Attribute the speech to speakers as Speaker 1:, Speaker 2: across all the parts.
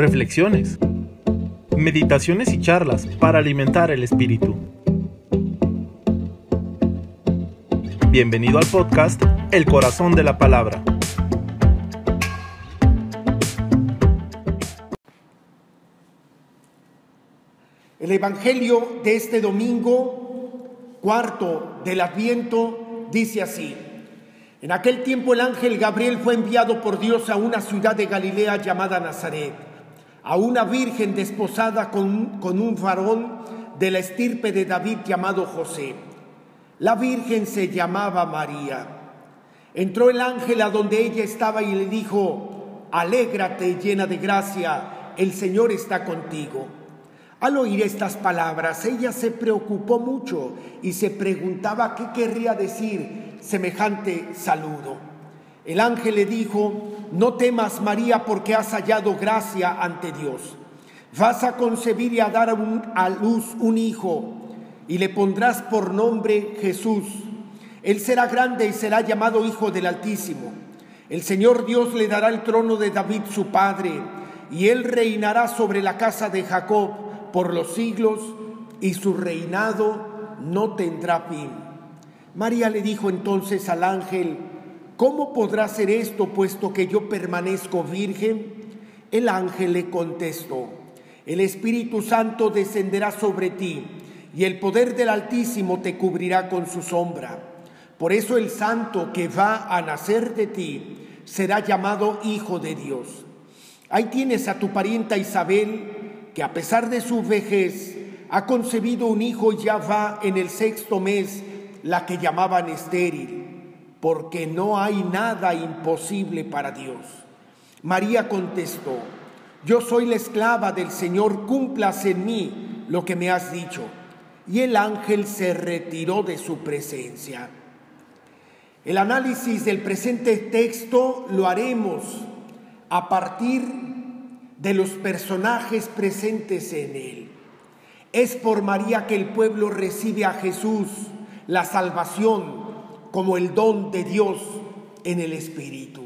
Speaker 1: reflexiones, meditaciones y charlas para alimentar el espíritu. Bienvenido al podcast El Corazón de la Palabra.
Speaker 2: El Evangelio de este domingo, cuarto del Adviento, dice así. En aquel tiempo el ángel Gabriel fue enviado por Dios a una ciudad de Galilea llamada Nazaret a una virgen desposada con, un varón de la estirpe de David llamado José. La virgen se llamaba María. Entró el ángel a donde ella estaba y le dijo, alégrate llena de gracia, el Señor está contigo. Al oír estas palabras, ella se preocupó mucho y se preguntaba qué querría decir semejante saludo. El ángel le dijo, no temas María porque has hallado gracia ante Dios. Vas a concebir y a dar a, luz un hijo y le pondrás por nombre Jesús. Él será grande y será llamado Hijo del Altísimo. El Señor Dios le dará el trono de David su padre, y él reinará sobre la casa de Jacob por los siglos, y su reinado no tendrá fin. María le dijo entonces al ángel, ¿cómo podrá ser esto puesto que yo permanezco virgen? El ángel le contestó, el Espíritu Santo descenderá sobre ti y el poder del Altísimo te cubrirá con su sombra. Por eso el santo que va a nacer de ti será llamado Hijo de Dios. Ahí tienes a tu parienta Isabel, que a pesar de su vejez ha concebido un hijo y ya va en el sexto mes, la que llamaban estéril porque no hay nada imposible para Dios. María contestó, yo soy la esclava del Señor, cumplas en mí lo que me has dicho. Y el ángel se retiró de su presencia. El análisis del presente texto lo haremos a partir de los personajes presentes en él. Es por María que el pueblo recibe a Jesús, la salvación, como el don de Dios en el Espíritu.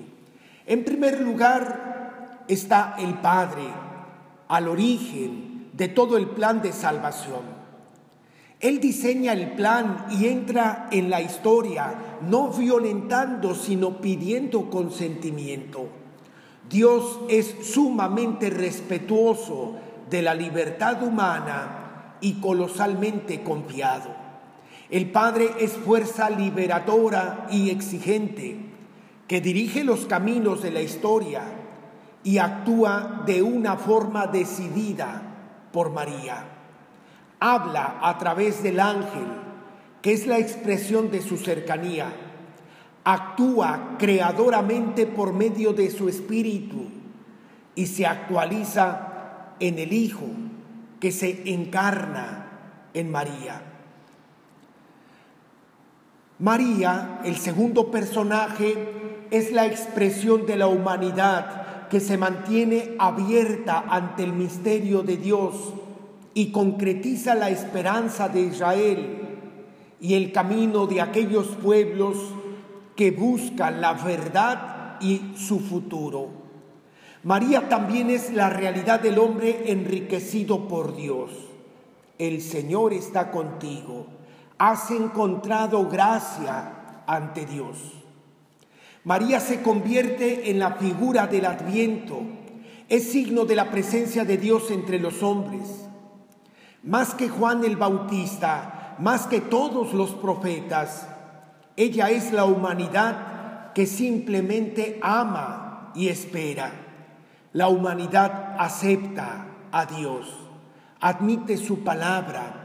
Speaker 2: En primer lugar está el Padre, al origen de todo el plan de salvación. Él diseña el plan y entra en la historia, no violentando, sino pidiendo consentimiento. Dios es sumamente respetuoso de la libertad humana y colosalmente confiado. El Padre es fuerza liberadora y exigente que dirige los caminos de la historia y actúa de una forma decidida por María. Habla a través del ángel, que es la expresión de su cercanía. Actúa creadoramente por medio de su espíritu y se actualiza en el Hijo que se encarna en María. María, el segundo personaje, es la expresión de la humanidad que se mantiene abierta ante el misterio de Dios y concretiza la esperanza de Israel y el camino de aquellos pueblos que buscan la verdad y su futuro. María también es la realidad del hombre enriquecido por Dios. El Señor está contigo has encontrado gracia ante Dios. María se convierte en la figura del adviento, es signo de la presencia de Dios entre los hombres. Más que Juan el Bautista, más que todos los profetas, ella es la humanidad que simplemente ama y espera. La humanidad acepta a Dios, admite su palabra,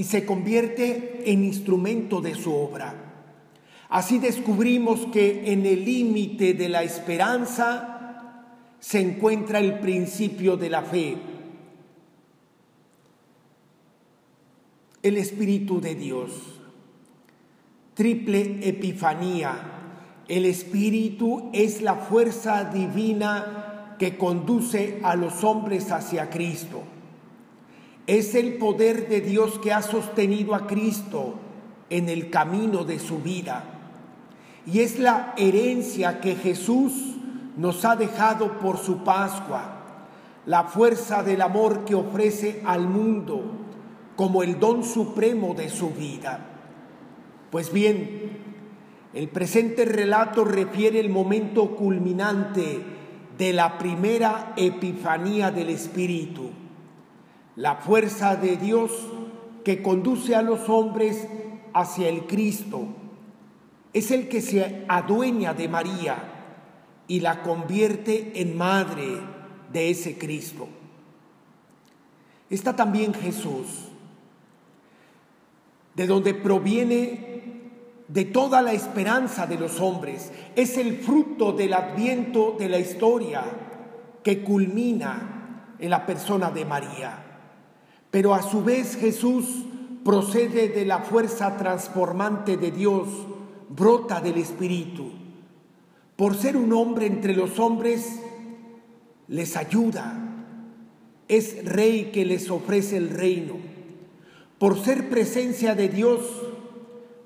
Speaker 2: y se convierte en instrumento de su obra. Así descubrimos que en el límite de la esperanza se encuentra el principio de la fe. El Espíritu de Dios. Triple Epifanía. El Espíritu es la fuerza divina que conduce a los hombres hacia Cristo. Es el poder de Dios que ha sostenido a Cristo en el camino de su vida. Y es la herencia que Jesús nos ha dejado por su Pascua, la fuerza del amor que ofrece al mundo como el don supremo de su vida. Pues bien, el presente relato refiere el momento culminante de la primera epifanía del Espíritu la fuerza de Dios que conduce a los hombres hacia el Cristo. Es el que se adueña de María y la convierte en madre de ese Cristo. Está también Jesús, de donde proviene de toda la esperanza de los hombres. Es el fruto del adviento de la historia que culmina en la persona de María. Pero a su vez Jesús procede de la fuerza transformante de Dios, brota del Espíritu. Por ser un hombre entre los hombres, les ayuda. Es rey que les ofrece el reino. Por ser presencia de Dios,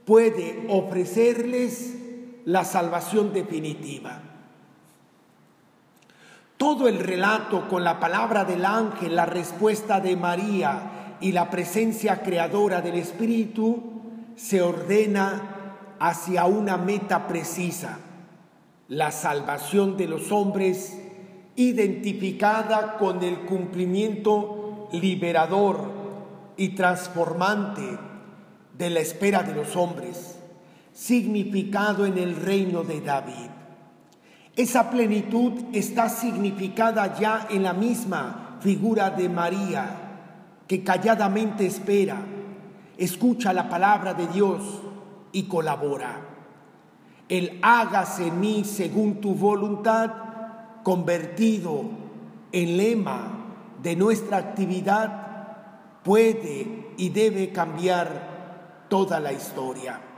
Speaker 2: puede ofrecerles la salvación definitiva. Todo el relato con la palabra del ángel, la respuesta de María y la presencia creadora del Espíritu se ordena hacia una meta precisa, la salvación de los hombres identificada con el cumplimiento liberador y transformante de la espera de los hombres, significado en el reino de David. Esa plenitud está significada ya en la misma figura de María, que calladamente espera, escucha la palabra de Dios y colabora. El hágase en mí según tu voluntad, convertido en lema de nuestra actividad, puede y debe cambiar toda la historia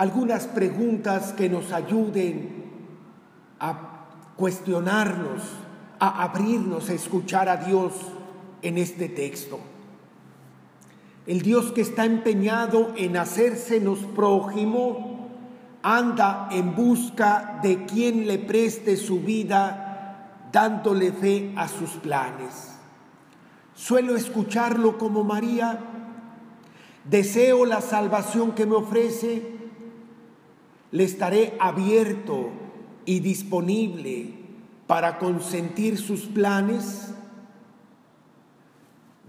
Speaker 2: algunas preguntas que nos ayuden a cuestionarnos, a abrirnos, a escuchar a Dios en este texto. El Dios que está empeñado en nos prójimo anda en busca de quien le preste su vida dándole fe a sus planes. Suelo escucharlo como María, deseo la salvación que me ofrece, le estaré abierto y disponible para consentir sus planes.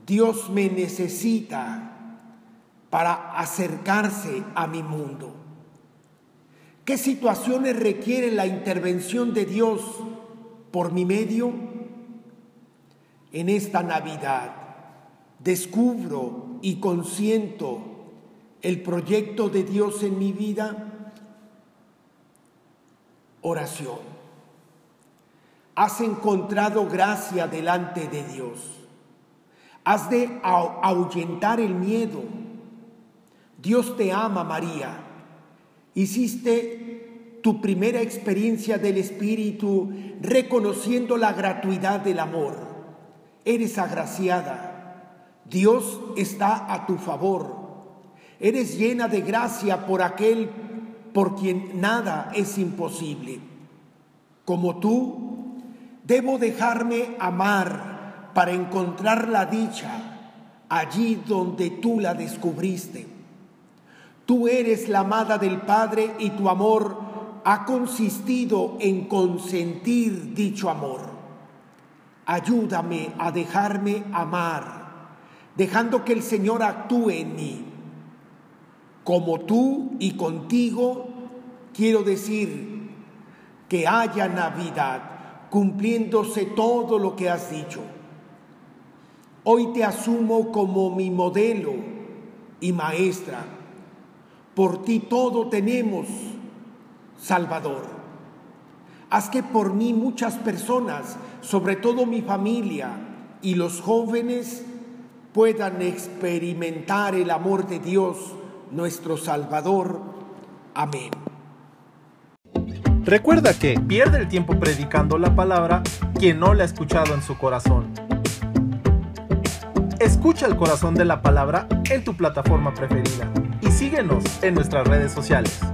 Speaker 2: Dios me necesita para acercarse a mi mundo. ¿Qué situaciones requieren la intervención de Dios por mi medio? En esta Navidad descubro y consiento el proyecto de Dios en mi vida oración. Has encontrado gracia delante de Dios. Has de ahuyentar el miedo. Dios te ama, María. Hiciste tu primera experiencia del Espíritu reconociendo la gratuidad del amor. Eres agraciada. Dios está a tu favor. Eres llena de gracia por aquel por quien nada es imposible. Como tú, debo dejarme amar para encontrar la dicha allí donde tú la descubriste. Tú eres la amada del Padre y tu amor ha consistido en consentir dicho amor. Ayúdame a dejarme amar, dejando que el Señor actúe en mí como tú y contigo, quiero decir que haya Navidad cumpliéndose todo lo que has dicho. Hoy te asumo como mi modelo y maestra. Por ti todo tenemos, Salvador. Haz que por mí muchas personas, sobre todo mi familia y los jóvenes, puedan experimentar el amor de Dios nuestro Salvador. Amén.
Speaker 1: Recuerda que pierde el tiempo predicando la palabra quien no la ha escuchado en su corazón. Escucha el corazón de la palabra en tu plataforma preferida y síguenos en nuestras redes sociales.